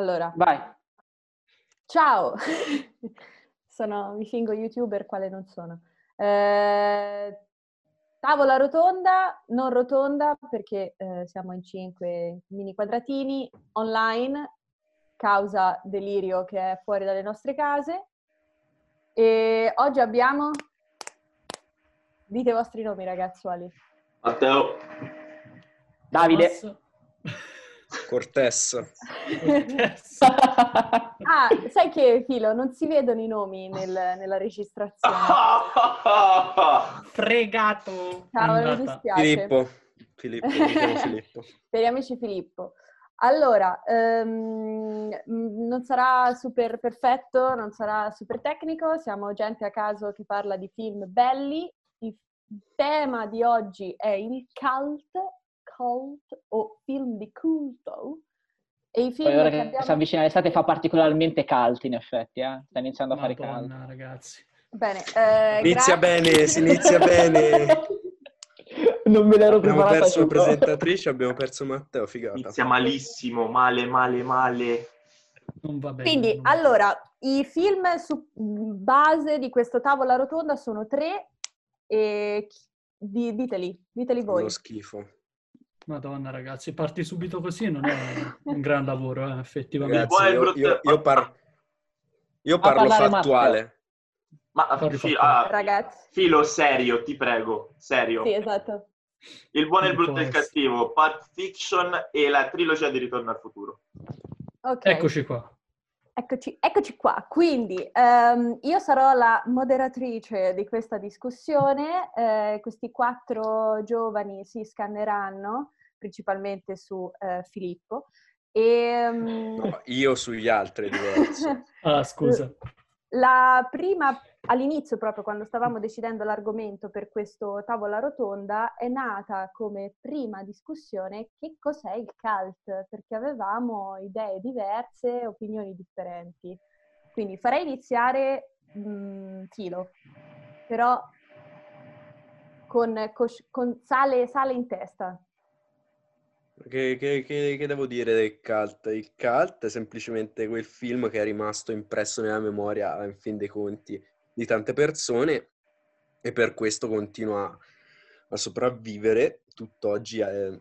Allora, Vai. ciao! sono, mi fingo youtuber quale non sono. Eh, tavola rotonda, non rotonda perché eh, siamo in cinque mini quadratini online, causa delirio che è fuori dalle nostre case. E oggi abbiamo... Dite i vostri nomi ragazzuoli. Matteo, Davide. Posso? Cortez. Ah, sai che, Filo, non si vedono i nomi nel- nella registrazione. Fregato. Cavolo, mi Andata. dispiace. Filippo. Filippo, mi Filippo. Per gli amici Filippo. Allora, mh, non sarà super perfetto, non sarà super tecnico, siamo gente a caso che parla di film belli. Il tema di oggi è il cult, cult o film di culto. E i film Poi ora che abbiamo... si avvicina l'estate fa particolarmente caldo in effetti, eh? sta iniziando a fare caldo. Ragazzi. Bene, eh, Inizia grazie. bene, si inizia bene. Non me l'ero Abbiamo preparata perso la presentatrice, abbiamo perso Matteo, figata. inizia malissimo, male, male, male. Non va bene. Quindi, allora, i film su base di questo tavola rotonda sono tre e diteli, diteli voi. Uno schifo. Madonna, ragazzi, parti subito così non è un gran lavoro, eh, effettivamente. buono e il Ragazzi, io, brutto- io, io par- io parlo fattuale. Ma Fuori fi- fatto. ah, Ragazzi, filo serio, ti prego, serio. sì, esatto. Il buono, il brutto e il cattivo, Pulp Fiction e la trilogia di Ritorno al futuro. Ok, Eccoci qua. eccoci, eccoci qua. Quindi, ehm, io sarò la moderatrice di questa discussione. Eh, questi quattro giovani si scanneranno principalmente su eh, Filippo. E, mm, No, io sugli altri diverso. Ah, scusa. La prima, all'inizio proprio quando stavamo decidendo l'argomento per questo tavola rotonda, è nata come prima discussione che cos'è il cult, perché avevamo idee diverse, opinioni differenti. Quindi farei iniziare mm, Tilo, però con, con sale, sale in testa. Che, che- che- che devo dire del cult? Il cult è semplicemente quel film che è rimasto impresso nella memoria, in fin dei conti, di tante persone e per questo continua a sopravvivere tutt'oggi, eh,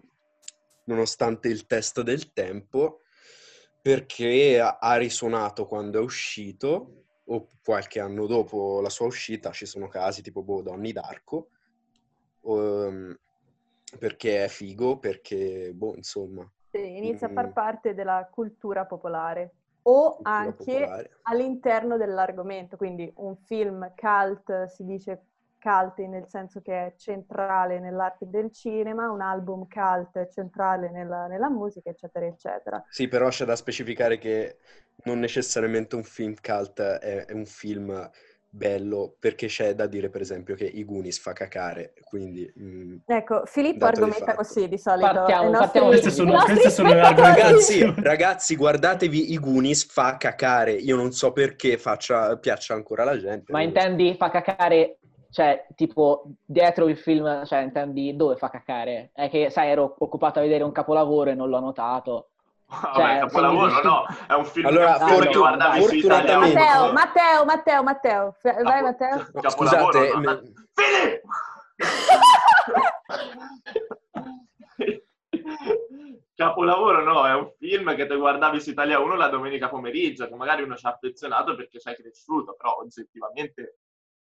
nonostante il test del tempo, perché ha, risuonato quando è uscito o qualche anno dopo la sua uscita, ci sono casi tipo boh, Donnie Darko, ehm, perché è figo, perché, boh, insomma, Sì, inizia a far Mm. parte della cultura popolare o cultura anche popolare. all'interno dell'argomento, quindi un film cult si dice cult nel senso che è centrale nell'arte del cinema, un album cult è centrale nella, nella musica, eccetera, eccetera. Sì, però c'è da specificare che non necessariamente un film cult è, è un film bello, perché c'è da dire, per esempio, che i Goonies fa cacare, quindi... mm, Ecco, Filippo di argomenta fatto. così di solito. Partiamo- nostri- partiamo Queste sono- queste sono. Ragazzi, ragazzi, guardatevi i Goonies fa cacare. Io non so perché faccia, piaccia ancora alla gente. Ma lo so. intendi fa cacare, cioè, tipo, dietro il film, cioè, intendi dove fa cacare? È che, sai, ero occupato a vedere un capolavoro e non l'ho notato. Vabbè, Cioè, capolavoro, no, è un film, Allora, è che fortu- guardavi su Italia. Matteo, Matteo, Matteo, Matteo. Vai Capo- Matteo. Capolavoro, scusate, no. me-! Capolavoro no, è un film che te guardavi su Italia 1 la domenica pomeriggio, che magari uno ci ha affezionato perché ci hai cresciuto, però oggettivamente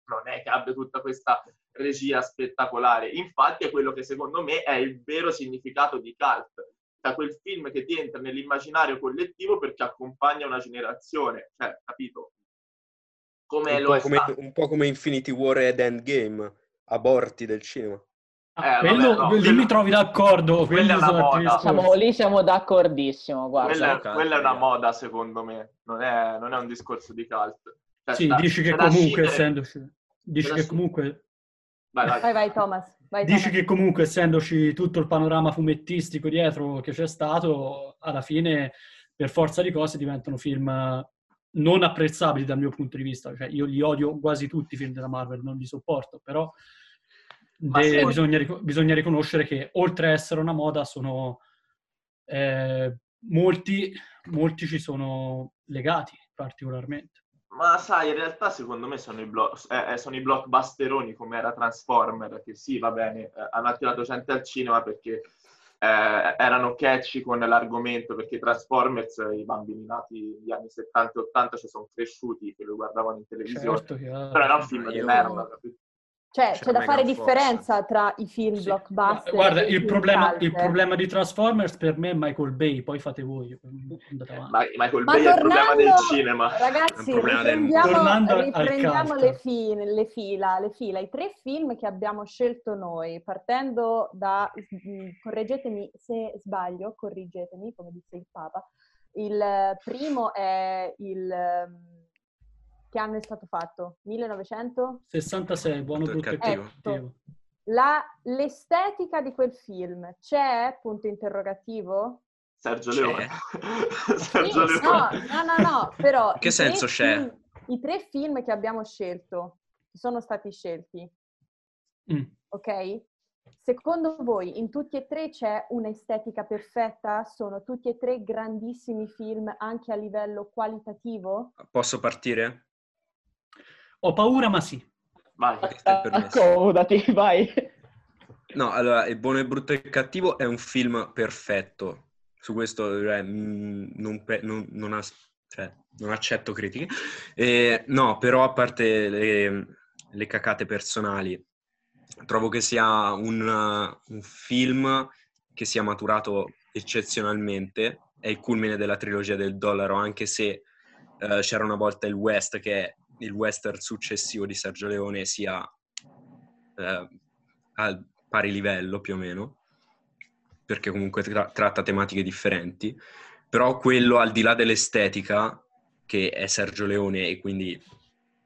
non è che abbia tutta questa regia spettacolare. Infatti è quello che secondo me è il vero significato di cult, da quel film che ti entra nell'immaginario collettivo perché accompagna una generazione, cioè, capito? Come un, lo po è come, un po' come Infinity War ed Endgame, aborti del cinema. Ah, Eh, quello, vabbè, no, lì mi trovi d'accordo. quella altri moda. Siamo, lì siamo d'accordissimo, guarda. Quella, caldi, quella è una moda, secondo me, non è, non è un discorso di cult. Cioè, Sì, sta- dici che comunque, essendoci... Dici che comunque... Vai, vai. Vai, vai, Thomas. Vai, Dici Thomas. che comunque, essendoci tutto il panorama fumettistico dietro che c'è stato, alla fine, per forza di cose, diventano film non apprezzabili dal mio punto di vista. Cioè, io li odio quasi tutti i film della Marvel, non li sopporto, però de- bisogna, rico- bisogna riconoscere che oltre a essere una moda, sono eh, molti, molti ci sono legati particolarmente. Ma sai, in realtà secondo me sono i, blo- eh, eh, sono i blockbusteroni come era Transformer, che sì, va bene, eh, hanno attirato gente al cinema perché eh, erano catchy con l'argomento, perché Transformers, i bambini nati negli anni 70 e 80 ci sono cresciuti, che lo guardavano in televisione, Certo, chiaro. però era un film di merda? Cioè, C'è c'è da fare gran differenza tra i film Sì. blockbuster Guarda, e il film problema, il problema di Transformers per me è Michael Bay, poi fate voi. andate avanti. Ma Michael Ma Bay è il problema del tornando- cinema. Ragazzi, problema del- riprendiamo, Tornando riprendiamo le, fi- le fila, le fila, i tre film che abbiamo scelto noi, partendo da, mh, correggetemi se sbaglio, corrigetemi, come disse il Papa, il primo è il... che anno è stato fatto? 1900? 66, buono, Brutto brutto e cattivo. cattivo. La, l'estetica di quel film c'è? Punto interrogativo? Sergio C'è. Leone. Sì, Sergio no, Leone. no, no, no, però... In che i tre senso c'è? film- I tre film che abbiamo scelto, che sono stati scelti, Mm. ok? Secondo voi in tutti e tre c'è un'estetica perfetta? Sono tutti e tre grandissimi film anche a livello qualitativo? Posso partire? Ho paura, ma sì. Vai. Accomodati, vai. No, allora, Il buono, il brutto e il cattivo è un film perfetto. Su questo cioè, mm, non, pe- non- non as- cioè, non accetto critiche. Eh, no, però a parte le, le cacate personali, trovo che sia un, un film che sia maturato eccezionalmente. È il culmine della trilogia del dollaro, anche se eh, c'era una volta il West, che è il western successivo di Sergio Leone, sia eh, al pari livello più o meno, perché comunque tra- tratta tematiche differenti, però quello al di là dell'estetica, che è Sergio Leone e quindi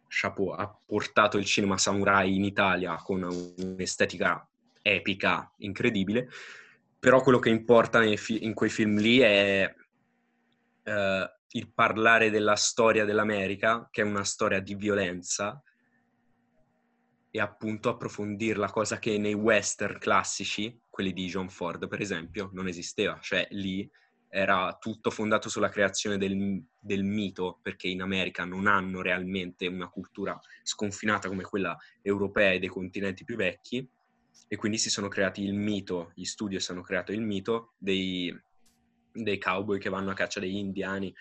chapeau, ha portato il cinema samurai in Italia con un'estetica epica, incredibile, però quello che importa fi- in quei film lì è eh, il parlare della storia dell'America, che è una storia di violenza, e appunto approfondirla, cosa che nei western classici, quelli di John Ford per esempio, non esisteva. Cioè lì era tutto fondato sulla creazione del, del mito, perché in America non hanno realmente una cultura sconfinata come quella europea e dei continenti più vecchi, e quindi si sono creati il mito, gli studios hanno creato il mito dei, dei cowboy che vanno a caccia degli indiani,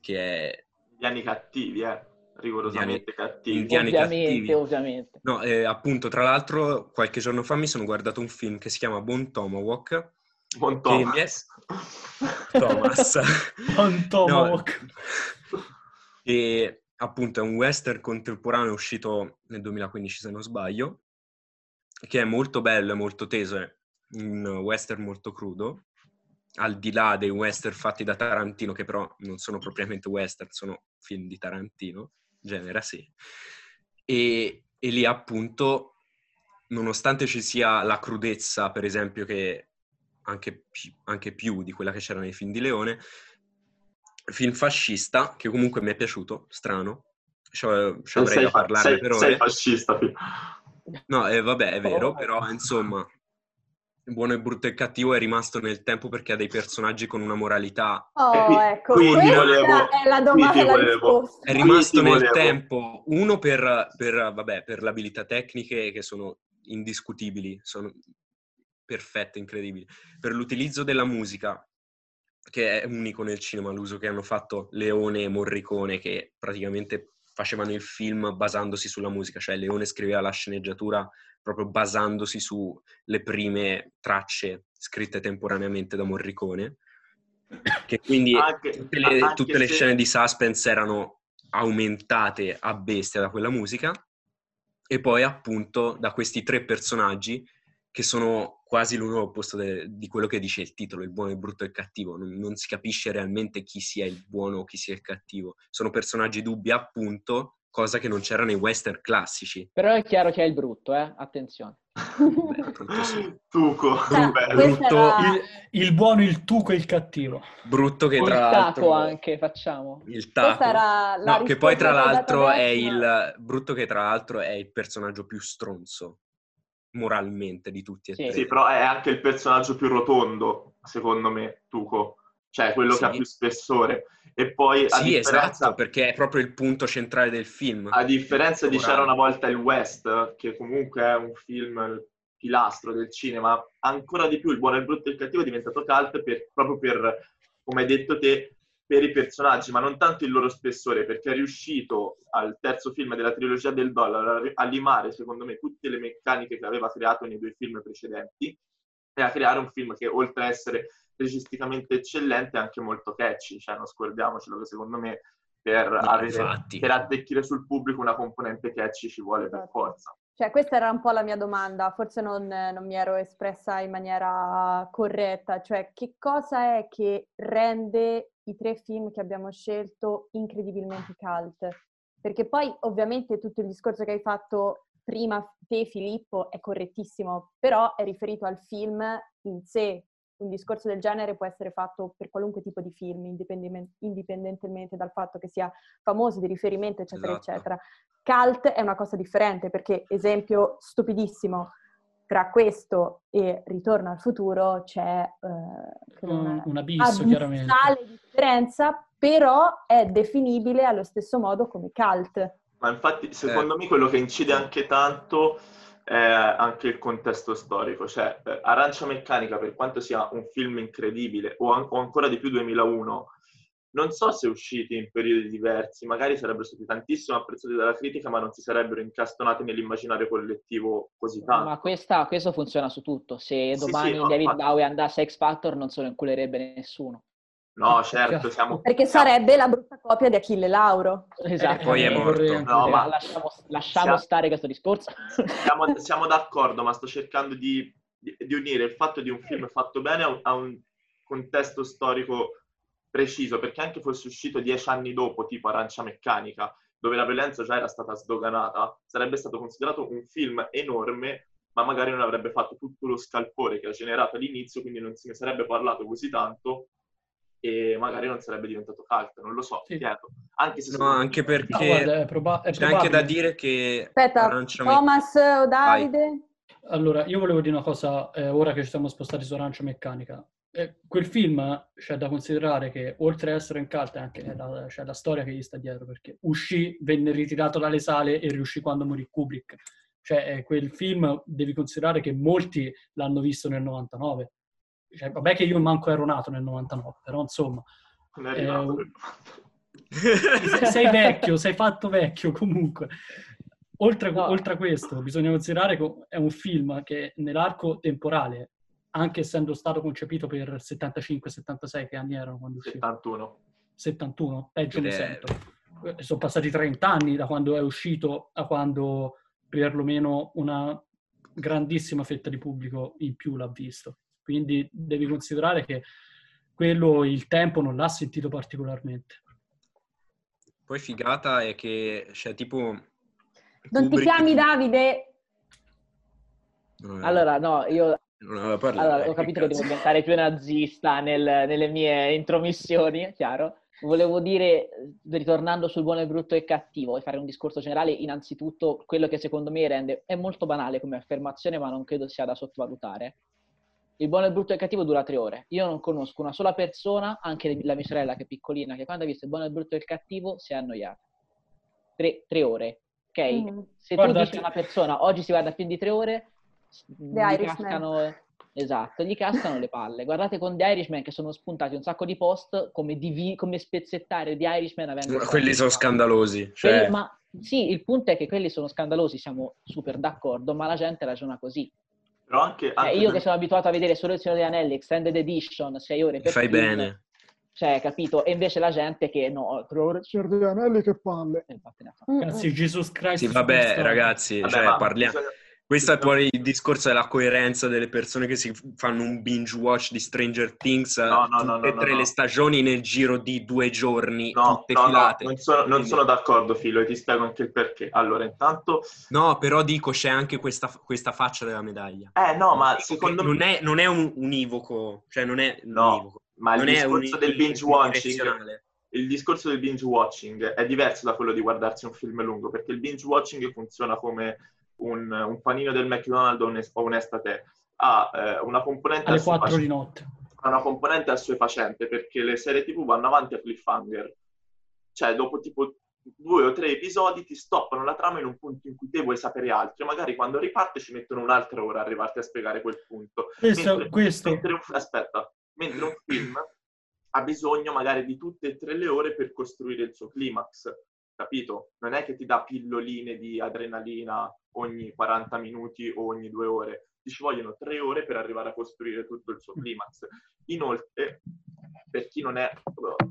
che è anni cattivi, eh. Rigorosamente cattivi. Indiani ovviamente, cattivi. ovviamente. No, eh, appunto, tra l'altro, qualche giorno fa mi sono guardato un film che si chiama Bon Tomahawk. Che mi è- Thomas. Thomas. Un Tomahawk. e appunto è un western contemporaneo uscito nel 2015, se non sbaglio, che è molto bello e molto teso, è un western molto crudo, al di là dei western fatti da Tarantino, che però non sono propriamente western, sono film di Tarantino, genera sì. E, e lì appunto, nonostante ci sia la crudezza, per esempio, che anche, pi- anche più di quella che c'era nei film di Leone, film fascista, che comunque mi è piaciuto, strano, ci av- ci avrei sei, da parlarne sei- per sei ore. fascista. Pio. No, eh, vabbè, è vero, Oh. però insomma, il buono, il brutto e cattivo è rimasto nel tempo perché ha dei personaggi con una moralità. Oh, E qui- ecco, quindi volevo- è la domanda, volevo- risposta. è rimasto nel volevo- tempo, uno per, per, vabbè, per le abilità tecniche che sono indiscutibili, sono perfette, incredibili, per l'utilizzo della musica, che è unico nel cinema, l'uso che hanno fatto Leone e Morricone, che praticamente facevano il film basandosi sulla musica, cioè Leone scriveva la sceneggiatura proprio basandosi sulle prime tracce scritte temporaneamente da Morricone, che quindi Anche- tutte le, tutte le se- scene di suspense erano aumentate a bestia da quella musica e poi appunto da questi tre personaggi che sono quasi l'uno opposto de- di quello che dice il titolo, il buono, il brutto e il cattivo. Non, non si capisce realmente chi sia il buono o chi sia il cattivo. Sono personaggi dubbi appunto, cosa che non c'era nei western classici. Però è chiaro che è il brutto, eh? Attenzione. Beh, brutto, sì. Tuco, Cioè, questa brutto- era- Il, il buono, il tuco e il cattivo. Brutto che il tra taco l'altro... anche, facciamo. Il taco. era la No, che poi tra l'altro è il brutto che tra l'altro è il personaggio più stronzo moralmente di tutti e Sì. tre. Sì, però è anche il personaggio più rotondo, secondo me, Tuco. Cioè quello che ha Sì. più spessore. E poi a Sì, differenza, esatto, perché è proprio il punto centrale del film. a differenza di C'era una volta il West, che comunque è un film pilastro del cinema, ancora di più il buono, il brutto e il cattivo è diventato cult per- proprio per, come hai detto te, per i personaggi, ma non tanto il loro spessore, perché è riuscito al terzo film della trilogia del dollaro a limare, secondo me, tutte le meccaniche che aveva creato nei due film precedenti e a creare un film che, oltre a essere registicamente eccellente, è anche molto catchy, cioè non scordiamocelo che secondo me per, avere, infatti. per attecchire sul pubblico una componente catchy ci vuole per forza. Cioè, questa era un po' la mia domanda, forse non, non mi ero espressa in maniera corretta, cioè che cosa è che rende i tre film che abbiamo scelto incredibilmente cult? Perché poi ovviamente tutto il discorso che hai fatto prima te Filippo è correttissimo, però è riferito al film in sé. Un discorso del genere può essere fatto per qualunque tipo di film, indipendentemente- dal fatto che sia famoso, di riferimento, eccetera, Esatto. eccetera. Cult è una cosa differente perché, esempio stupidissimo, tra questo e Ritorno al futuro c'è eh, una un abisso, chiaramente. differenza, però è definibile allo stesso modo come cult. Ma infatti, secondo me, quello che incide anche tanto è anche il contesto storico. Cioè, eh, Arancia Meccanica, per quanto sia un film incredibile, o, an- o ancora di più 2001, non so se usciti in periodi diversi, magari sarebbero stati tantissimo apprezzati dalla critica, ma non si sarebbero incastonati nell'immaginario collettivo così tanto. Ma questa- questo funziona su tutto. Se Sì, domani sì, no, David ma- Bowie andasse a X Factor non se lo inculerebbe nessuno. No, certo, siamo... Perché sarebbe la brutta copia di Achille Lauro. Esatto. poi è morto. No, ma- lasciamo, lasciamo Sia- stare questo discorso. siamo, siamo d'accordo, ma sto cercando di, di- di unire il fatto di un film fatto bene a un, a un contesto storico preciso, perché anche fosse uscito dieci anni dopo, tipo Arancia Meccanica, dove la violenza già era stata sdoganata, sarebbe stato considerato un film enorme, ma magari non avrebbe fatto tutto lo scalpore che ha generato all'inizio, quindi non se ne sarebbe parlato così tanto e magari non sarebbe diventato cult, non lo so, Sì. chiedo. Anche se No, anche No, perché guarda, è, proba- è c'è anche da dire che Aspetta, Thomas o Davide? Allora, io volevo dire una cosa, eh, ora che ci siamo spostati su Arancia Meccanica. Eh, quel film c'è da considerare che, oltre a essere in cult, anche la, c'è la storia che gli sta dietro, perché uscì, venne ritirato dalle sale e riuscì quando morì Kubrick. Cioè, eh, quel film devi considerare che molti l'hanno visto nel 99. Cioè, vabbè che io manco ero nato nel 99, però insomma, non. Eh, sei, sei vecchio, sei fatto vecchio comunque. Oltre, No. oltre a questo, bisogna considerare che è un film che nell'arco temporale, anche essendo stato concepito per 75-76, che anni erano quando uscì? 71. 71, peggio mi Eh. sento. Eh, Sono passati 30 anni da quando è uscito a quando perlomeno una grandissima fetta di pubblico in più l'ha visto. Quindi devi considerare che quello il tempo non l'ha sentito particolarmente. Poi figata è che c'è tipo... Non ti Kubrick- chiami Davide? Non Allora, no, io non parlato. allora, ho capito che devo diventare più nazista nel- nelle mie intromissioni, chiaro. Volevo dire, eh, ritornando sul buono e brutto e cattivo, e fare un discorso generale, innanzitutto quello che secondo me rende, è molto banale come affermazione, ma non credo sia da sottovalutare. Il buono, il brutto e il cattivo dura tre ore. Io non conosco una sola persona, anche la mia sorella che è piccolina, che quando ha visto il buono, il brutto e il cattivo si è annoiata. Tre, tre ore, ok? Mm. Se Guarda, tu dici a una persona oggi si guarda film di tre ore, s- gli Irishman. cascano, esatto, gli cascano le palle. Guardate con The Irishman che sono spuntati un sacco di post come, divi- come spezzettare The Irishman avendo... Ma quelli sono scandalosi. Cioè, Quelli- ma sì, il punto è che quelli sono scandalosi, siamo super d'accordo, ma la gente ragiona così. Però anche, Eh, anche io per- che sono abituato a vedere solo il Signore degli Anelli, Extended Edition, 6 ore per fai film, bene. Cioè, capito? E invece la gente che no, tre ore, Signore degli Anelli che palle. E. Mm, Ragazzi, Jesus Christ. Sì, vabbè, ragazzi, Vabbè, cioè, parliamo... bisogna- Questo è poi il discorso della coerenza delle persone che si fanno un binge watch di Stranger Things No, no, no, e no, tre no. le stagioni nel giro di due giorni, No, tutte no, no, filate. non sono, non sono d'accordo, Filo, e ti spiego anche il perché. Allora, intanto... No, però dico c'è anche questa, questa faccia della medaglia. Eh, no, ma secondo me... non è, non è un univoco, cioè non è No, univoco. ma il non è un discorso del binge watching... il discorso del binge watching è diverso da quello di guardarsi un film lungo, perché il binge watching funziona come un, un panino del McDonald's o un- o un estate. Ha eh, una componente Alle a sua 4 fascia- di notte. ha una componente assuefacente perché le serie TV vanno avanti a cliffhanger. Cioè, dopo tipo due o tre episodi ti stoppano la trama in un punto in cui te vuoi sapere altro. Magari quando riparte ci mettono un'altra ora a arrivarti a spiegare quel punto. Questo, Mentre- questo. mentre un, aspetta, mentre un film ha bisogno magari di tutte e tre le ore per costruire il suo climax, capito? Non è che ti dà pilloline di adrenalina ogni 40 minuti o ogni due ore, ti ci vogliono tre ore per arrivare a costruire tutto il suo climax. Inoltre, per chi non è,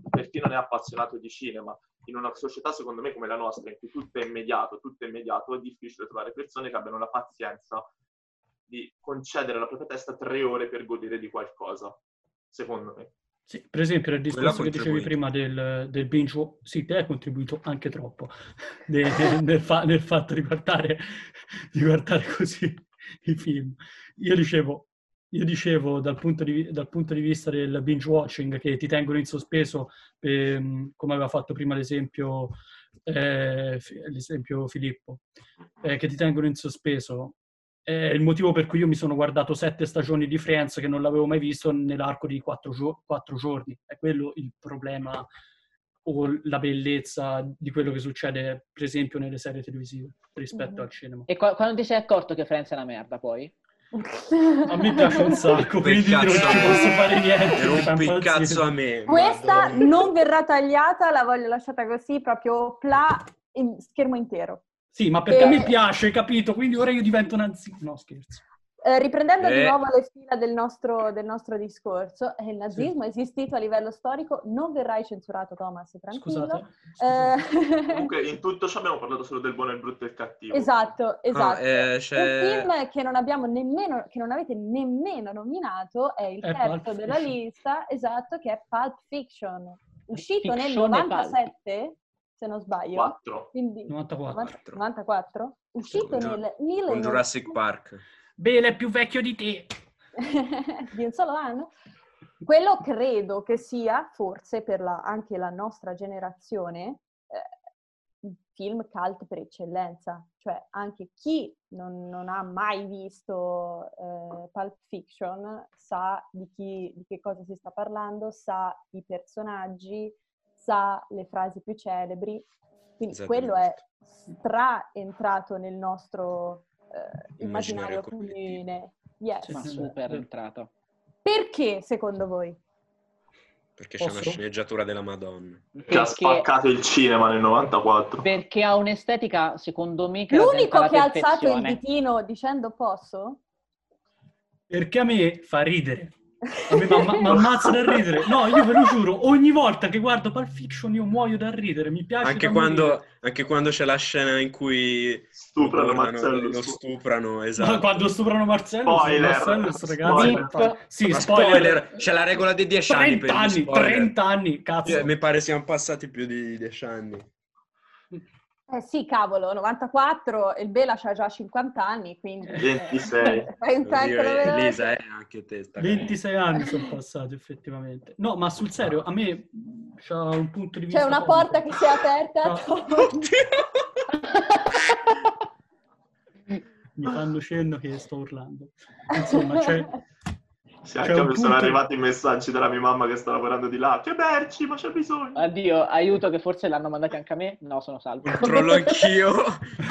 per chi non è appassionato di cinema, in una società secondo me come la nostra, in cui tutto è immediato, tutto è immediato, è difficile trovare persone che abbiano la pazienza di concedere alla propria testa tre ore per godere di qualcosa, secondo me. Sì, per esempio, ha discorso che dicevi prima del, del binge sì, te hai contribuito anche troppo de- de- nel, fa- nel fatto di guardare, di guardare così i film. Io dicevo, io dicevo dal, punto di, dal punto di vista del binge watching che ti tengono in sospeso, ehm, come aveva fatto prima l'esempio, eh, l'esempio Filippo, eh, che ti tengono in sospeso. È il motivo per cui io mi sono guardato sette stagioni di Friends che non l'avevo mai visto nell'arco di quattro, gio- quattro giorni. È quello il problema o la bellezza di quello che succede, per esempio, nelle serie televisive rispetto Mhm. al cinema. E qua- quando ti sei accorto che Friends è una merda, poi? A me piace un sacco, quindi non ci posso fare niente. Rompi il cazzo a me. Questa Madonna. non verrà tagliata, la voglio lasciata così, proprio pla, in schermo intero. Sì, ma perché a me Eh. piace, capito? Quindi ora io divento nazista. No, scherzo. Eh, riprendendo di Eh. nuovo le fila del nostro, del nostro discorso, eh, il nazismo è esistito a livello storico, non verrai censurato Thomas, tranquillo. Scusate. scusate. Eh, Comunque, in tutto ciò abbiamo parlato solo del buono, il brutto e il cattivo. esatto, esatto. eh, c'è- Un film che non abbiamo nemmeno, che non avete nemmeno nominato è il È terzo della lista, esatto, che è Pulp Fiction, uscito nel Fiction e Pulp. 97, se non sbaglio. Quattro. Quindi 94. 90 94? Uscito Con- nel Con 1900 Jurassic Park. Bele è più vecchio di te. di un solo anno. Quello credo che sia, forse per la- anche la nostra generazione, eh, un film cult per eccellenza. Cioè anche chi non, non ha mai visto eh, Pulp Fiction sa di, chi, di che cosa si sta parlando, sa i personaggi, sa le frasi più celebri. Quindi quello è stra entrato nel nostro eh, immaginario comune. Yes. Ma super entrato. Perché secondo voi? Perché c'è una Posso? sceneggiatura della Madonna. Che ha Perché, spaccato il cinema nel 94. perché ha un'estetica, secondo me, che L'unico che ha alzato il ditino dicendo posso? Perché a me fa ridere. A me mi ammazza da ridere. No, io ve lo giuro, ogni volta che guardo Pulp Fiction io muoio da ridere, mi piace Anche quando, anche quando c'è la scena in cui Stuprano lo, Marcello. lo stuprano, Ma esatto. quando stuprano Marcello, Spoiler. Marcello, ragazzi, Spoiler. fa- sì, Ma spoiler. spoiler, c'è la regola dei 10 anni 30 per gli anni, spoiler. 30 anni, cazzo. Cioè, mi pare siano passati più di 10 anni. Eh sì, cavolo, 94 e il Bela c'ha già 50 anni, quindi... eh, 26. fai un Oddio, veloce. Elisa, eh, anche te. sta 26 anni sono passati effettivamente. No, ma sul serio, a me c'ha un punto di vista... C'è una comico. porta che si è aperta. No. Mi fanno cenno che sto urlando. Insomma, c'è... Sì, anche a me sono arrivati i messaggi dalla mia mamma che sta lavorando di là. Che merci, ma c'è bisogno. Addio, aiuto che forse l'hanno mandati anche a me. No, sono salvo. Controllo anch'io.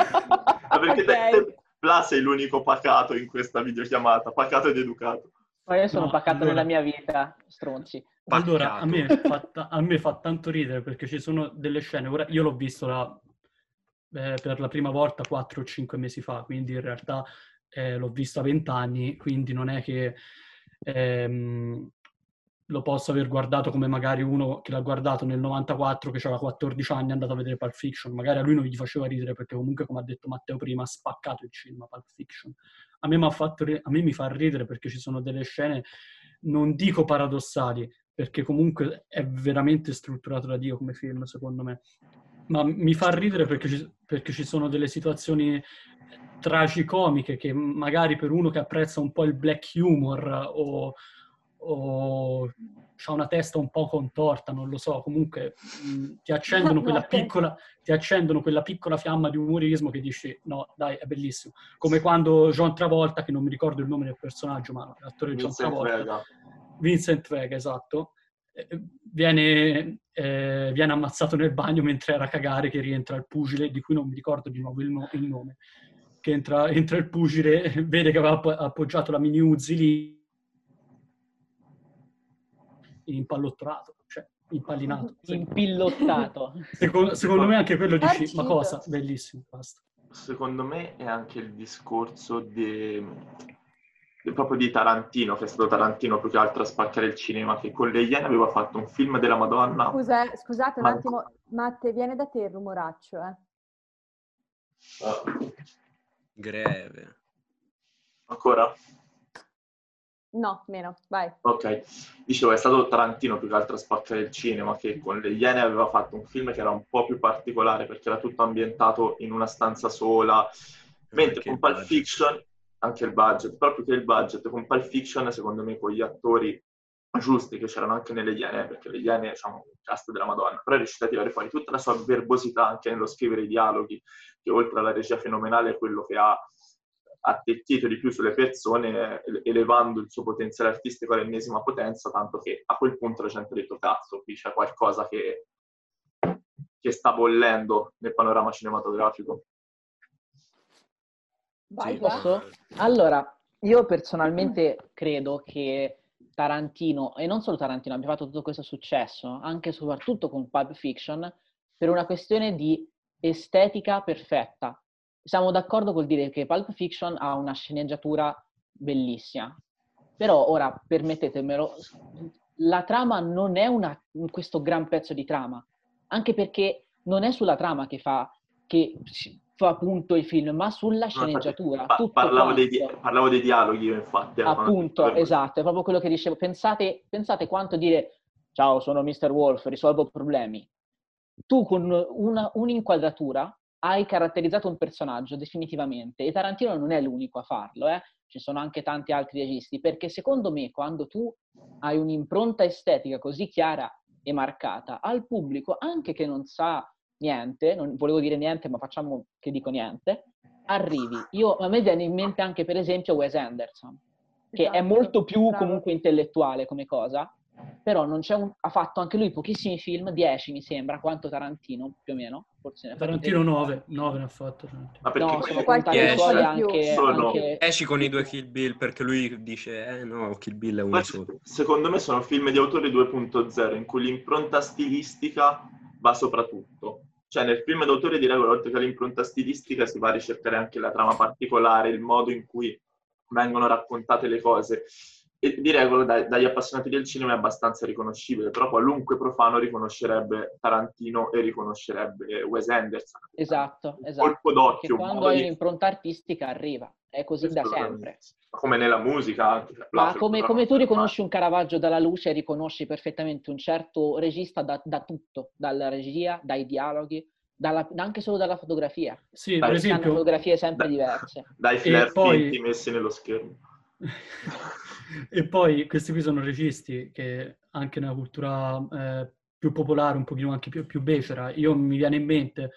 Ma perché te, Ok. te- Bla sei l'unico pacato in questa videochiamata, pacato ed educato. Ma io sono No, pacato allora- nella mia vita, stronzi. Allora, a me, Paccato. fa ta- a me fa tanto ridere perché ci sono delle scene, ora io l'ho visto la- eh, per la prima volta 4 o 5 mesi fa, quindi in realtà eh, l'ho visto a 20 anni, quindi non è che ehm, lo posso aver guardato come magari uno che l'ha guardato nel 94 che aveva 14 anni è andato a vedere Pulp Fiction, magari a lui non gli faceva ridere perché comunque come ha detto Matteo prima ha spaccato il cinema Pulp Fiction. A me, ri- a me mi fa ridere perché ci sono delle scene, non dico paradossali, perché comunque è veramente strutturato da Dio come film, secondo me. Ma mi fa ridere perché ci, perché ci sono delle situazioni tragicomiche che magari per uno che apprezza un po' il black humor o, o ha una testa un po' contorta, non lo so, comunque mh, ti accendono quella piccola ti accendono quella piccola fiamma di umorismo che dici no, dai, è bellissimo. Come quando John Travolta, che non mi ricordo il nome del personaggio, ma l'attore John Travolta, Vega. Vincent Vega, esatto, eh, viene, eh, viene, ammazzato nel bagno mentre era a cagare che rientra il pugile, di cui non mi ricordo di nuovo il, no- il nome, che entra, entra, il pugile, vede che aveva appoggiato la mini Uzi lì, impallottolato, cioè impallinato. Impillottato. Secondo, secondo me anche quello dici, ma cosa? Bellissimo, basta. Secondo me è anche il discorso di, proprio di Tarantino, che è stato Tarantino più che altro a spaccare il cinema, che con le Iene aveva fatto un film della Madonna. Scusa, scusate un ma... attimo, Matte, viene da te il rumoraccio, eh? Oh. Greve. Ancora? No, meno, vai. Ok, dicevo, è stato Tarantino più che altro a spaccare il cinema, che con le Iene aveva fatto un film che era un po' più particolare, perché era tutto ambientato in una stanza sola, mentre con Pulp Fiction anche il budget, proprio che il budget con Pulp Fiction, secondo me, con gli attori giusti che c'erano anche nelle Iene, perché le Iene sono un cast della Madonna, però è riuscita a tirare fuori tutta la sua verbosità anche nello scrivere i dialoghi, che oltre alla regia fenomenale è quello che ha attecchito di più sulle persone, elevando il suo potenziale artistico all'ennesima potenza, tanto che a quel punto la gente ha detto, cazzo, qui c'è qualcosa che, che sta bollendo nel panorama cinematografico. Vai, sì, posso? Allora, io personalmente credo che Tarantino, e non solo Tarantino, abbia fatto tutto questo successo, anche e soprattutto con Pulp Fiction, per una questione di estetica perfetta. Siamo d'accordo col dire che Pulp Fiction ha una sceneggiatura bellissima, però ora, permettetemelo, la trama non è una, questo gran pezzo di trama, anche perché non è sulla trama che fa, che fa punto i film, ma sulla sceneggiatura. Pa- parlavo, dei, parlavo, dei, dialoghi io, infatti. Appunto, esatto, è proprio quello che dicevo. Pensate, pensate quanto dire ciao, sono Mr. Wolf, risolvo problemi. Tu con una, un'inquadratura hai caratterizzato un personaggio definitivamente e Tarantino non è l'unico a farlo, eh? ci sono anche tanti altri registi, perché secondo me quando tu hai un'impronta estetica così chiara e marcata al pubblico, anche che non sa niente, non volevo dire niente, ma facciamo che dico niente, arrivi. Io, a me viene in mente anche, per esempio, Wes Anderson, che esatto, è molto più bravo. comunque intellettuale come cosa, però un, ha fatto anche lui pochissimi film, 10 mi sembra, quanto Tarantino più o meno. Forse Tarantino 9, 9 ne ha fatto. Ma perché no, sono contati i suoi anche, anche... Esci con i due Kill Bill perché lui dice, eh no, Kill Bill è uno Ma solo. Secondo me sono film di autore 2.0 in cui l'impronta stilistica va soprattutto. Cioè nel film d'autore di regola, oltre che l'impronta stilistica, si va a ricercare anche la trama particolare, il modo in cui vengono raccontate le cose. Di regola dai, dagli appassionati del cinema è abbastanza riconoscibile, però qualunque profano riconoscerebbe Tarantino e riconoscerebbe Wes Anderson. Esatto, esatto. Colpo d'occhio. Perché quando hai di... un'impronta artistica arriva, è così da sempre. Come nella musica anche. Ma come, come, tu riconosci un Caravaggio dalla luce, riconosci perfettamente un certo regista da, da tutto, dalla regia, dai dialoghi, dalla, anche solo dalla fotografia. Sì, per esempio... Fotografie sempre da, diverse. Dai flair poi... finti messi nello schermo. e poi questi qui sono registi che anche nella cultura eh, più popolare, un pochino anche più, più becera, io mi viene in mente,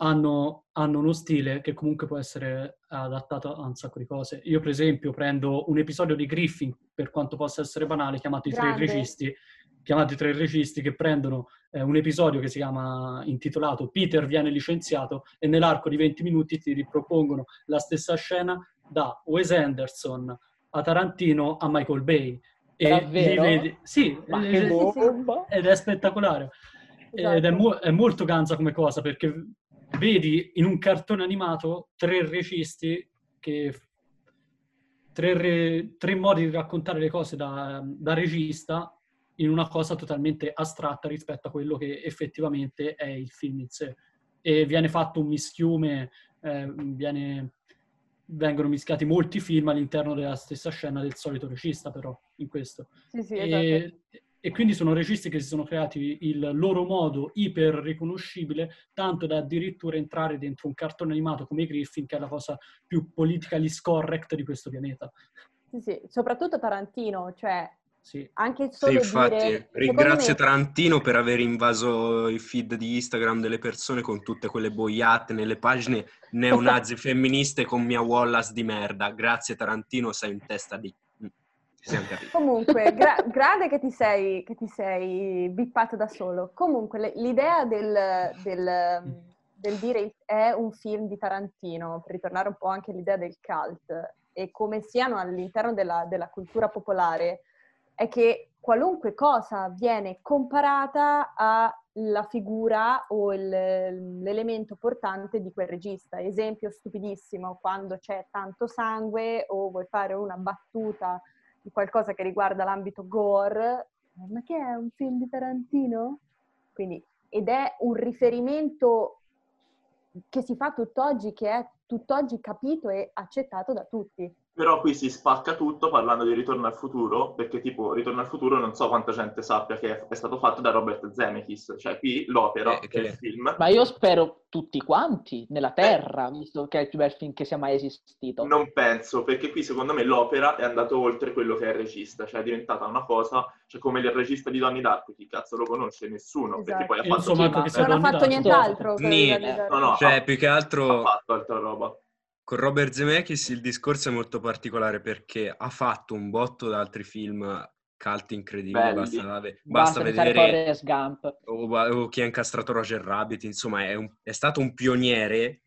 hanno, hanno, uno stile che comunque può essere adattato a un sacco di cose. Io per esempio prendo un episodio di Griffin, per quanto possa essere banale, chiamato. I tre registi, chiamati tre registi che prendono eh, un episodio che si chiama intitolato Peter viene licenziato e nell'arco di 20 minuti ti ripropongono la stessa scena da Wes Anderson a Tarantino a Michael Bay. E Davvero? Vedi... Sì, Ma ed, ed è spettacolare. Esatto. Ed è, mo- è, molto ganza come cosa perché vedi in un cartone animato tre registi che tre, re... tre modi di raccontare le cose da, da regista in una cosa totalmente astratta rispetto a quello che effettivamente è il film in sé. E viene fatto un mischiume, eh, viene vengono mischiati molti film all'interno della stessa scena del solito regista, però, in questo. Sì, sì, e, esatto. e, quindi sono registi che si sono creati il loro modo iper riconoscibile, tanto da addirittura entrare dentro un cartone animato come Griffin, che è la cosa più politically scorrect di questo pianeta. Sì, sì, soprattutto Tarantino, cioè sì. Anche solo sì, infatti, dire, ringrazio me... Tarantino per aver invaso i feed di Instagram delle persone con tutte quelle boiate nelle pagine neonazi femministe con mia Wallace di merda. Grazie Tarantino, sei in testa di... Capiti. Comunque, gra- grande che ti sei, che ti sei bippato da solo. Comunque, le- l'idea del, del- del dire è un film di Tarantino, per ritornare un po' anche all'idea del cult, e come siano all'interno della, della cultura popolare, è che qualunque cosa viene comparata alla figura o il- l'elemento portante di quel regista. Esempio stupidissimo, quando c'è tanto sangue o vuoi fare una battuta di qualcosa che riguarda l'ambito gore, ma che è un film di Tarantino? Quindi, ed è un riferimento che si fa tutt'oggi, che è tutt'oggi capito e accettato da tutti. Però qui si spacca tutto parlando di Ritorno al futuro, perché tipo Ritorno al futuro non so quanta gente sappia che è stato fatto da Robert Zemeckis, cioè qui l'opera Eh, che- del film Ma io spero tutti quanti nella Terra, visto che è il più bel film che sia mai esistito. non penso, perché qui secondo me l'opera è andato oltre quello che è il regista, cioè è diventata una cosa, cioè come il regista di Donnie Darko, chi cazzo lo conosce? Nessuno, perché Esatto. poi ha fatto insomma, sì, Non ha fatto nient'altro. quello Ni- di Donnie Darko. No, no, Cioè, ha- più che ha altro fatto altra roba. Con Robert Zemeckis il discorso è molto particolare perché ha fatto un botto da altri film cult incredibili, Belli. basta, basta Basta vedere o, o chi ha incastrato Roger Rabbit, insomma è, un- è stato un pioniere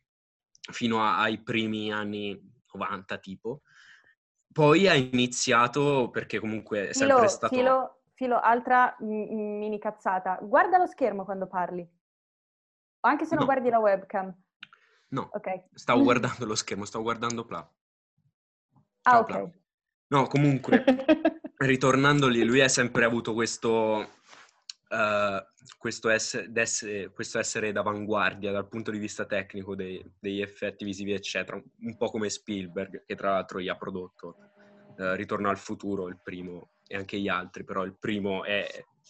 fino a- ai primi anni 90 tipo. Poi ha iniziato perché comunque è sempre Filo, stato... filo, filo, altra mini cazzata. Guarda lo schermo quando parli. O anche se non No. guardi la webcam. No, Ok. stavo guardando lo schermo, stavo guardando Pla. Ah, Ciao, ok. Pla. No, comunque, ritornando lì, lui ha sempre avuto questo, eh, questo, esse- d'esse- questo essere d'avanguardia dal punto di vista tecnico dei- degli effetti visivi, eccetera, un po' come Spielberg, che tra l'altro gli ha prodotto eh, Ritorno al futuro, il primo, e anche gli altri, però il primo è,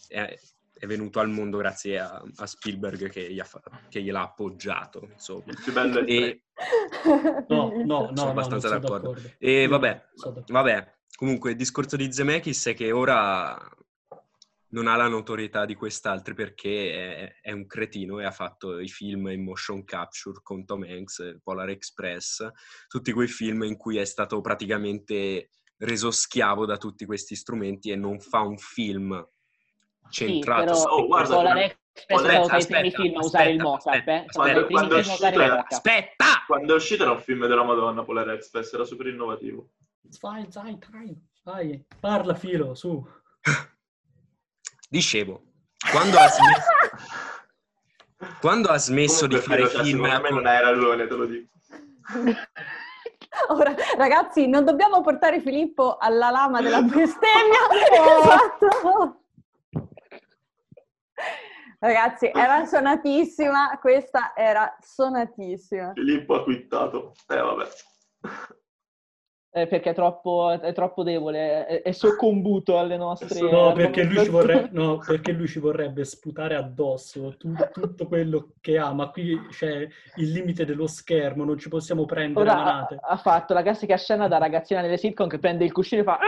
è- è venuto al mondo grazie a, a Spielberg che, gli ha che gliel'ha appoggiato, insomma. Il più bello è il E, No, no, no, Sono no, abbastanza sono d'accordo. d'accordo. e vabbè, d'accordo. Vabbè, comunque il discorso di Zemeckis è che ora non ha la notorietà di quest'altri perché è, è un cretino e ha fatto i film in motion capture con Tom Hanks, Polar Express, tutti quei film in cui è stato praticamente reso schiavo da tutti questi strumenti e non fa un film Sì, centrato però su... Oh, guarda, Polar però- Express è stato tra i primi aspetta, film a usare il aspetta, eh? Aspetta. primi Quando il uscito-. Aspetta! Quando è uscito era un film della Madonna, Polar Express, era super innovativo. Vai, vai, vai, vai. Parla, filo, su. Dicevo, quando ha smesso, quando ha smesso di Comunque, fare Filo, cioè, film... secondo me non hai ragione, te lo dico. Ora, ragazzi, non dobbiamo portare Filippo alla lama della bestemmia. esatto. Ragazzi, era suonatissima, questa era suonatissima. Filippo ha twittato. Eh, vabbè. Eh, perché è troppo, è troppo debole, è, è soccombuto alle nostre... No, perché lui, ci nostre- vorrebbe, no, perché lui ci vorrebbe sputare addosso tu- tutto quello che ha, ma qui c'è il limite dello schermo, non ci possiamo prendere Ora ha, manate. ha fatto la classica scena da ragazzina nelle sitcom che prende il cuscino e fa...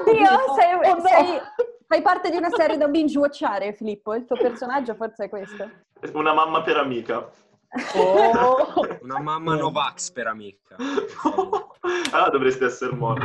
Oddio, sei, Oh, no! sei- fai parte di una serie da binge-watchare, Filippo. Il tuo personaggio forse è questo. Una mamma per amica. Oh! Una mamma Novax per amica. allora dovresti essere morto.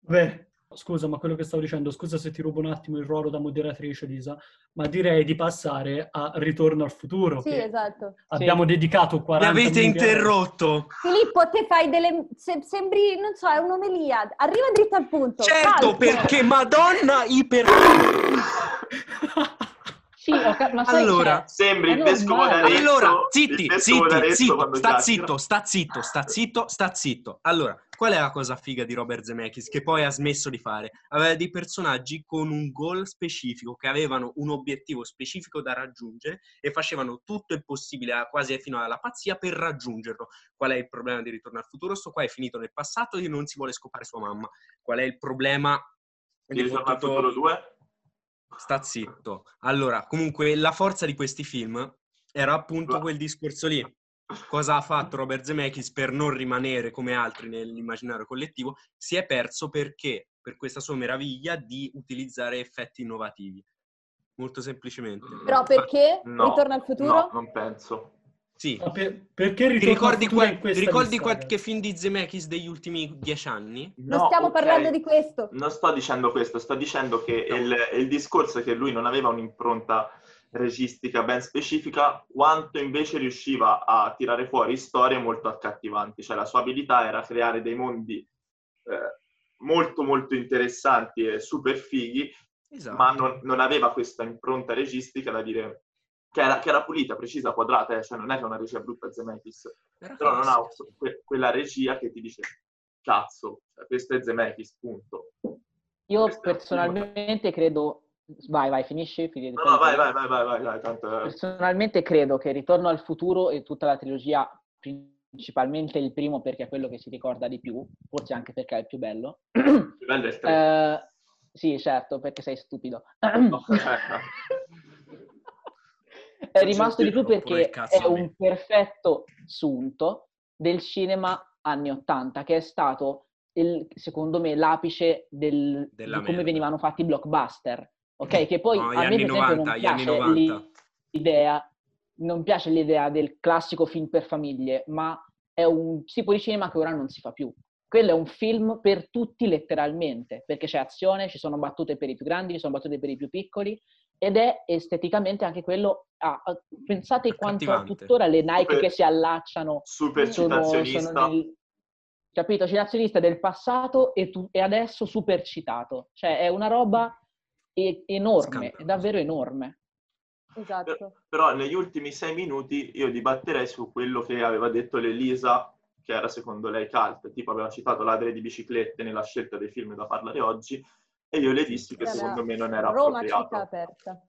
Beh, scusa, ma quello che stavo dicendo, scusa se ti rubo un attimo il ruolo da moderatrice, Lisa, ma direi di passare a Ritorno al futuro, Sì, esatto. abbiamo dedicato Mi 40 avete minuti a- interrotto! Filippo, te fai delle... se- sembri, non so, è un'omelia. Arriva dritto al punto. Certo, calmo. perché Madonna iper... Sì, ho cap- ma sai, Allora, cioè, Sembri il vescovo d'Arezzo. Allora, zitti, zitti, zitto, sta zitto, sta zitto, sta zitto, sta zitto. Allora, qual è la cosa figa di Robert Zemeckis che poi ha smesso di fare? Aveva dei personaggi con un goal specifico, che avevano un obiettivo specifico da raggiungere e facevano tutto il possibile, quasi fino alla pazzia, per raggiungerlo. Qual è il problema di Ritorno al futuro? Sto qua è finito nel passato e non si vuole scopare sua mamma. Qual è il problema Di Ritorno al futuro 2? Sta zitto. Allora, comunque, la forza di questi film era appunto quel discorso lì. Cosa ha fatto Robert Zemeckis per non rimanere come altri nell'immaginario collettivo? Si è perso perché? Per questa sua meraviglia di utilizzare effetti innovativi. Molto semplicemente. Però perché? No, Ritorno al futuro? No, non penso. Sì. Ma per- perché Ti ritorno ricordi, questa ti ricordi qualche ragazzi? film di Zemeckis degli ultimi dieci anni? Non No, stiamo ok. parlando di questo. Non sto dicendo questo, sto dicendo che il, il discorso è che lui non aveva un'impronta registica ben specifica, quanto invece riusciva a tirare fuori storie molto accattivanti. Cioè la sua abilità era creare dei mondi eh, molto molto interessanti e super fighi, Esatto. ma non, non aveva questa impronta registica da dire che era, che era pulita, precisa, quadrata, eh, cioè non è che è una regia brutta Zemeckis, Era però non ha que- quella regia che ti dice cazzo, cioè, questo è Zemeckis, punto. Io Questo personalmente credo... Vai, vai, finisci. finisci No, no, vai, vai, vai, vai, vai, vai, tanto... eh, Personalmente credo che Ritorno al futuro e tutta la trilogia, principalmente il primo perché è quello che si ricorda di più, forse anche perché è il più bello. il livello è il tre. Eh, sì, certo, perché sei stupido. No. È rimasto di più perché è un perfetto sunto del cinema anni 80, che è stato, il- secondo me, l'apice del- di come merda. venivano fatti i blockbuster. Ok, che poi No, a me, per esempio, 90, non piace 90. l'idea, non piace l'idea del classico film per famiglie, ma è un tipo di cinema che ora non si fa più. Quello è un film per tutti letteralmente, perché c'è azione, ci sono battute per i più grandi, ci sono battute per i più piccoli ed è esteticamente anche quello... ah, ah, pensate quanto tuttora le Nike Super- che si allacciano Super sono, citazionista. sono nel, capito, citazionista del passato e, tu- e adesso super citato. Cioè è una roba e- enorme, è davvero enorme. Esatto. Però negli ultimi sei minuti io dibatterei su quello che aveva detto l'Elisa, che era secondo lei cult, tipo aveva citato Ladre di biciclette nella scelta dei film da parlare oggi, e io le dissi che Era secondo me non era Roma città appropriato. aperta.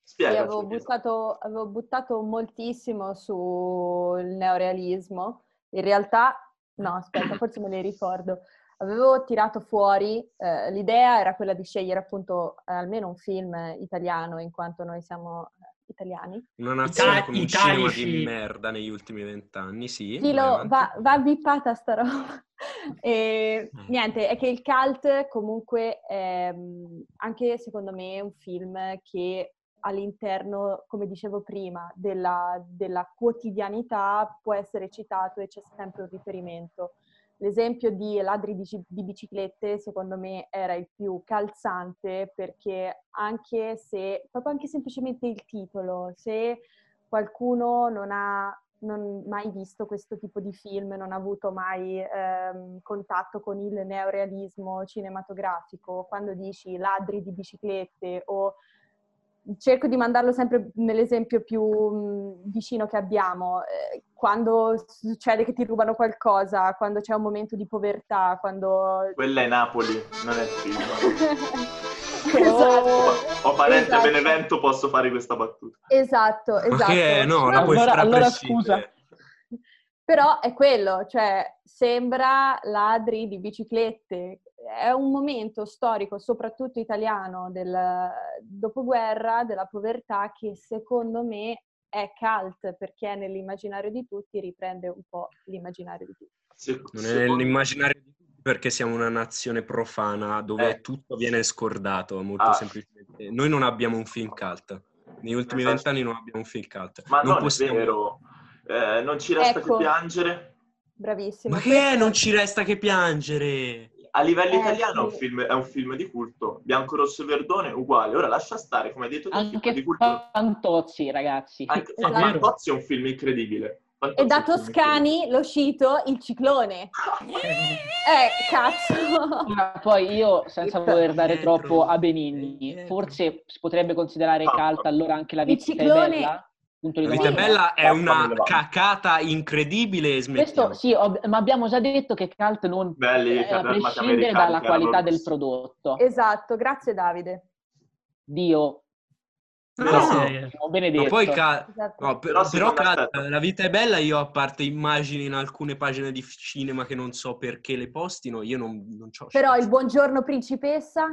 Sì, Spiegaci. avevo Elisa. buttato, avevo buttato moltissimo sul neorealismo. In realtà, no, aspetta, forse me ne ricordo. Avevo tirato fuori, eh, l'idea era quella di scegliere appunto eh, almeno un film italiano, in quanto noi siamo italiani. Una nazione Ita- con un italici. cinema di merda negli ultimi vent'anni, sì. Sì, vai lo- avanti. va, va bippata sta roba. E, Mm. niente, è che il cult comunque è mm, anche secondo me è un film che all'interno, come dicevo prima, della, della quotidianità può essere citato e c'è sempre un riferimento. L'esempio di Ladri di, ci- di biciclette secondo me era il più calzante perché anche se, proprio anche semplicemente il titolo, se qualcuno non ha non mai visto questo tipo di film, non ha avuto mai ehm, contatto con il neorealismo cinematografico, quando dici ladri di biciclette o cerco di mandarlo sempre nell'esempio più mh, vicino che abbiamo, eh, quando succede che ti rubano qualcosa, quando c'è un momento di povertà, quando... Quella è Napoli, non è film. esatto. Ho parenti a Esatto. Benevento, posso fare questa battuta. Esatto, esatto. che no, la puoi Allora- fare a allora prescindere. Però è quello, cioè sembra ladri di biciclette. È un momento storico, soprattutto italiano, del dopoguerra, della povertà, che secondo me è cult perché nell'immaginario di tutti riprende un po' l'immaginario di tutti. Non è nell'immaginario di tutti perché siamo una nazione profana dove Eh. tutto viene scordato, molto Ah. semplicemente. Noi non abbiamo un film cult. Negli ultimi Esatto. vent'anni non abbiamo un film cult. Ma non non possiamo... è vero. Eh, non ci resta Ecco. che piangere. Bravissimo. Ma che è? Non ci resta che piangere. A livello Eh, italiano è un, sì. film, è un film di culto. Bianco, rosso e verdone uguale. Ora lascia stare, come hai detto tu, un film Anche di culto. Fantozzi, ragazzi. Anche Esatto. Fantozzi è un film incredibile. Fantozzi E da Toscani lo scito il ciclone. Eh, cazzo! Ma poi io, senza voler dare troppo a Benigni, forse si potrebbe considerare Ah, cult allora anche la il vita ciclone- è bella? Punto di La bella è una cacata incredibile smettiamo. Questo sì, ob- ma abbiamo già detto che cult non Belli, eh, prescindere americani dalla qualità del prodotto. Esatto, grazie Davide. Dio, No, No, poi ca- Esatto. no, per- Però però, ca- la vita è bella, io a parte immagini in alcune pagine di cinema che non so perché le postino, io non, non c'ho Però il buongiorno principessa,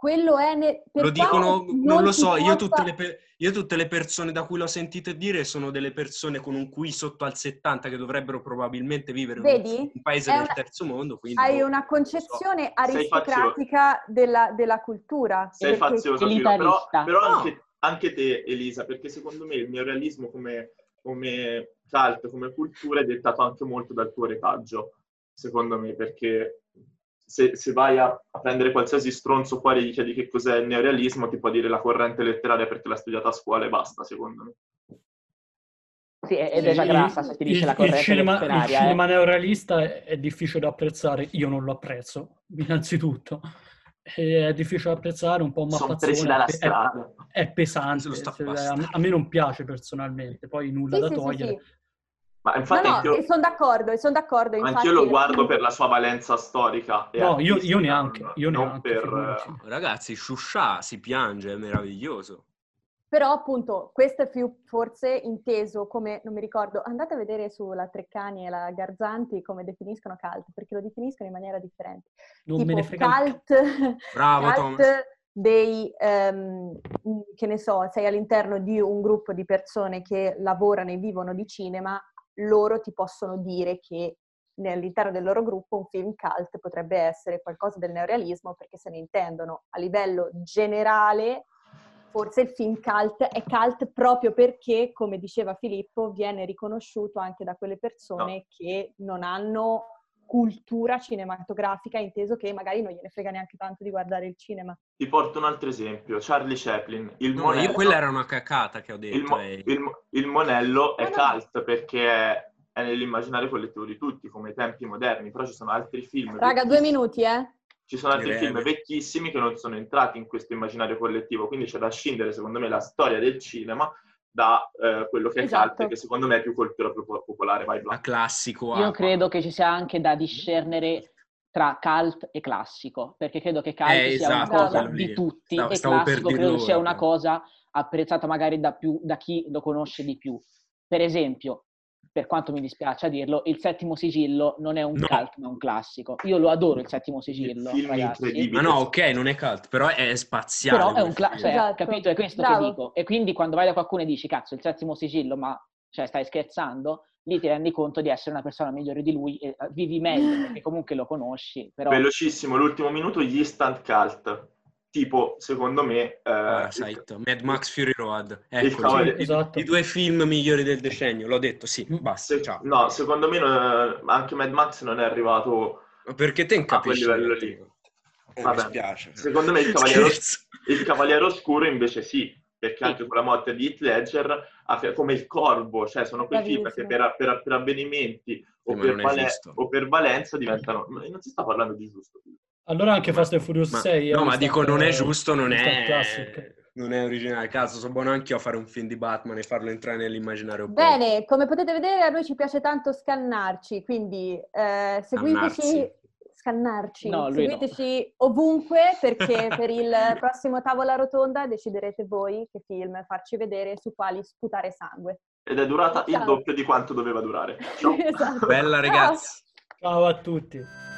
quello è... Ne- per Lo dicono, non lo so, io tutte, le pe- io tutte le persone da cui l'ho sentito dire sono delle persone con un QI sotto al 70 che dovrebbero probabilmente vivere in un- Vedi? paese È del una- terzo mondo. Quindi, Hai boh, una so. concezione Sei aristocratica della, della cultura. Sei fazioso, Ciro, però, però No. anche, anche te, Elisa, perché secondo me il neorealismo come come cult, come cultura, è dettato anche molto dal tuo retaggio, secondo me, perché se, se vai a, a, prendere qualsiasi stronzo fuori e gli chiedi che cos'è il neorealismo, ti può dire la corrente letteraria perché l'ha studiata a scuola e basta, secondo me. Sì, ed è già grassa se ti dice il, la corrente il cinema, letteraria. Il cinema eh. neorealista è, è difficile da apprezzare, io non lo apprezzo, innanzitutto è difficile da apprezzare, un po' un Sono presi dalla strada. È, è pesante, cioè, a, me, a, me, non piace personalmente, poi nulla sì, da sì, togliere. Sì, Ma infatti no, no, io... sono d'accordo, sono d'accordo. Infatti... Anch'io lo guardo per la sua valenza storica. No, io, io, neanche, io neanche. Per... Ragazzi, Shusha si piange, è meraviglioso. Però appunto questo è più forse inteso come, non mi ricordo, andate a vedere sulla Treccani e la Garzanti come definiscono cult, perché lo definiscono in maniera differente. Non tipo me ne frega cult, Bravo, cult dei, um, che ne so, sei all'interno di un gruppo di persone che lavorano e vivono di cinema, loro ti possono dire che all'interno del loro gruppo un film cult potrebbe essere qualcosa del neorealismo perché se ne intendono a livello generale forse il film cult è cult proprio perché, come diceva Filippo, viene riconosciuto anche da quelle persone no. che non hanno cultura cinematografica, inteso che magari non gliene frega neanche tanto di guardare il cinema. Ti porto un altro esempio, Charlie Chaplin. Il no, monello, io quella era una cacata che ho detto. Il, mo- e... il, il monello è no, no. cult perché è, è nell'immaginario collettivo di tutti, come i tempi moderni, però ci sono altri film. Raga, due minuti, eh? Ci sono altri Direi. film vecchissimi che non sono entrati in questo immaginario collettivo, quindi c'è da scindere, secondo me, la storia del cinema da eh, quello che è Esatto. cult, che secondo me è più cultura pop- popolare. Vai, La Vlad. classico. Io ah, credo che ci sia anche da discernere tra cult e classico, perché credo che cult Eh, sia esatto, una cosa di tutti Stavo- e stavo classico credo sia una cosa apprezzata magari da, più, da chi lo conosce di più. Per esempio, per quanto mi dispiace a dirlo, il settimo sigillo non è un No. cult ma un classico. Io lo adoro il settimo sigillo, ragazzi. incredibile. Ma no, ok, non è cult, però è spaziale. Però è un cla- film. cioè, Esatto. capito? È questo Bravo. che dico. E quindi quando vai da qualcuno e dici, cazzo, il settimo sigillo, ma cioè, stai scherzando, lì ti rendi conto di essere una persona migliore di lui e eh, vivi meglio perché comunque lo conosci. Però Velocissimo, l'ultimo minuto, gli instant cult. Tipo, secondo me... eh, Parasite, Mad Max Fury Road. Ecco, Esatto. i due film migliori del decennio, l'ho detto, sì, Mm. basta, se- ciao. no, secondo me non- anche Mad Max non è arrivato... Ma perché te A quel livello lì. Eh, mi Vabbè. spiace. Secondo me il Cavaliere, il Cavaliere Oscuro invece sì, perché anche con la morte di Heath Ledger, come il Corvo, cioè sono quei film che per, per- per avvenimenti o, per vale- o per valenza diventano... Non si sta parlando di giusto. Allora anche Fast and Furious Ma- 6 è no, ma dico, non è giusto, non è, classic. non è originale. Cazzo, sono buono anch'io a fare un film di Batman e farlo entrare nell'immaginario pop. Bene, come potete vedere a noi ci piace tanto scannarci, quindi eh, seguiteci, Scannarsi. scannarci, No, lui no. seguiteci ovunque perché per il prossimo tavola rotonda deciderete voi che film farci vedere e su quali sputare sangue. Ed è durata il Ciao. doppio di quanto doveva durare. Ciao. Esatto. Bella Ciao. ragazzi. Ciao a tutti.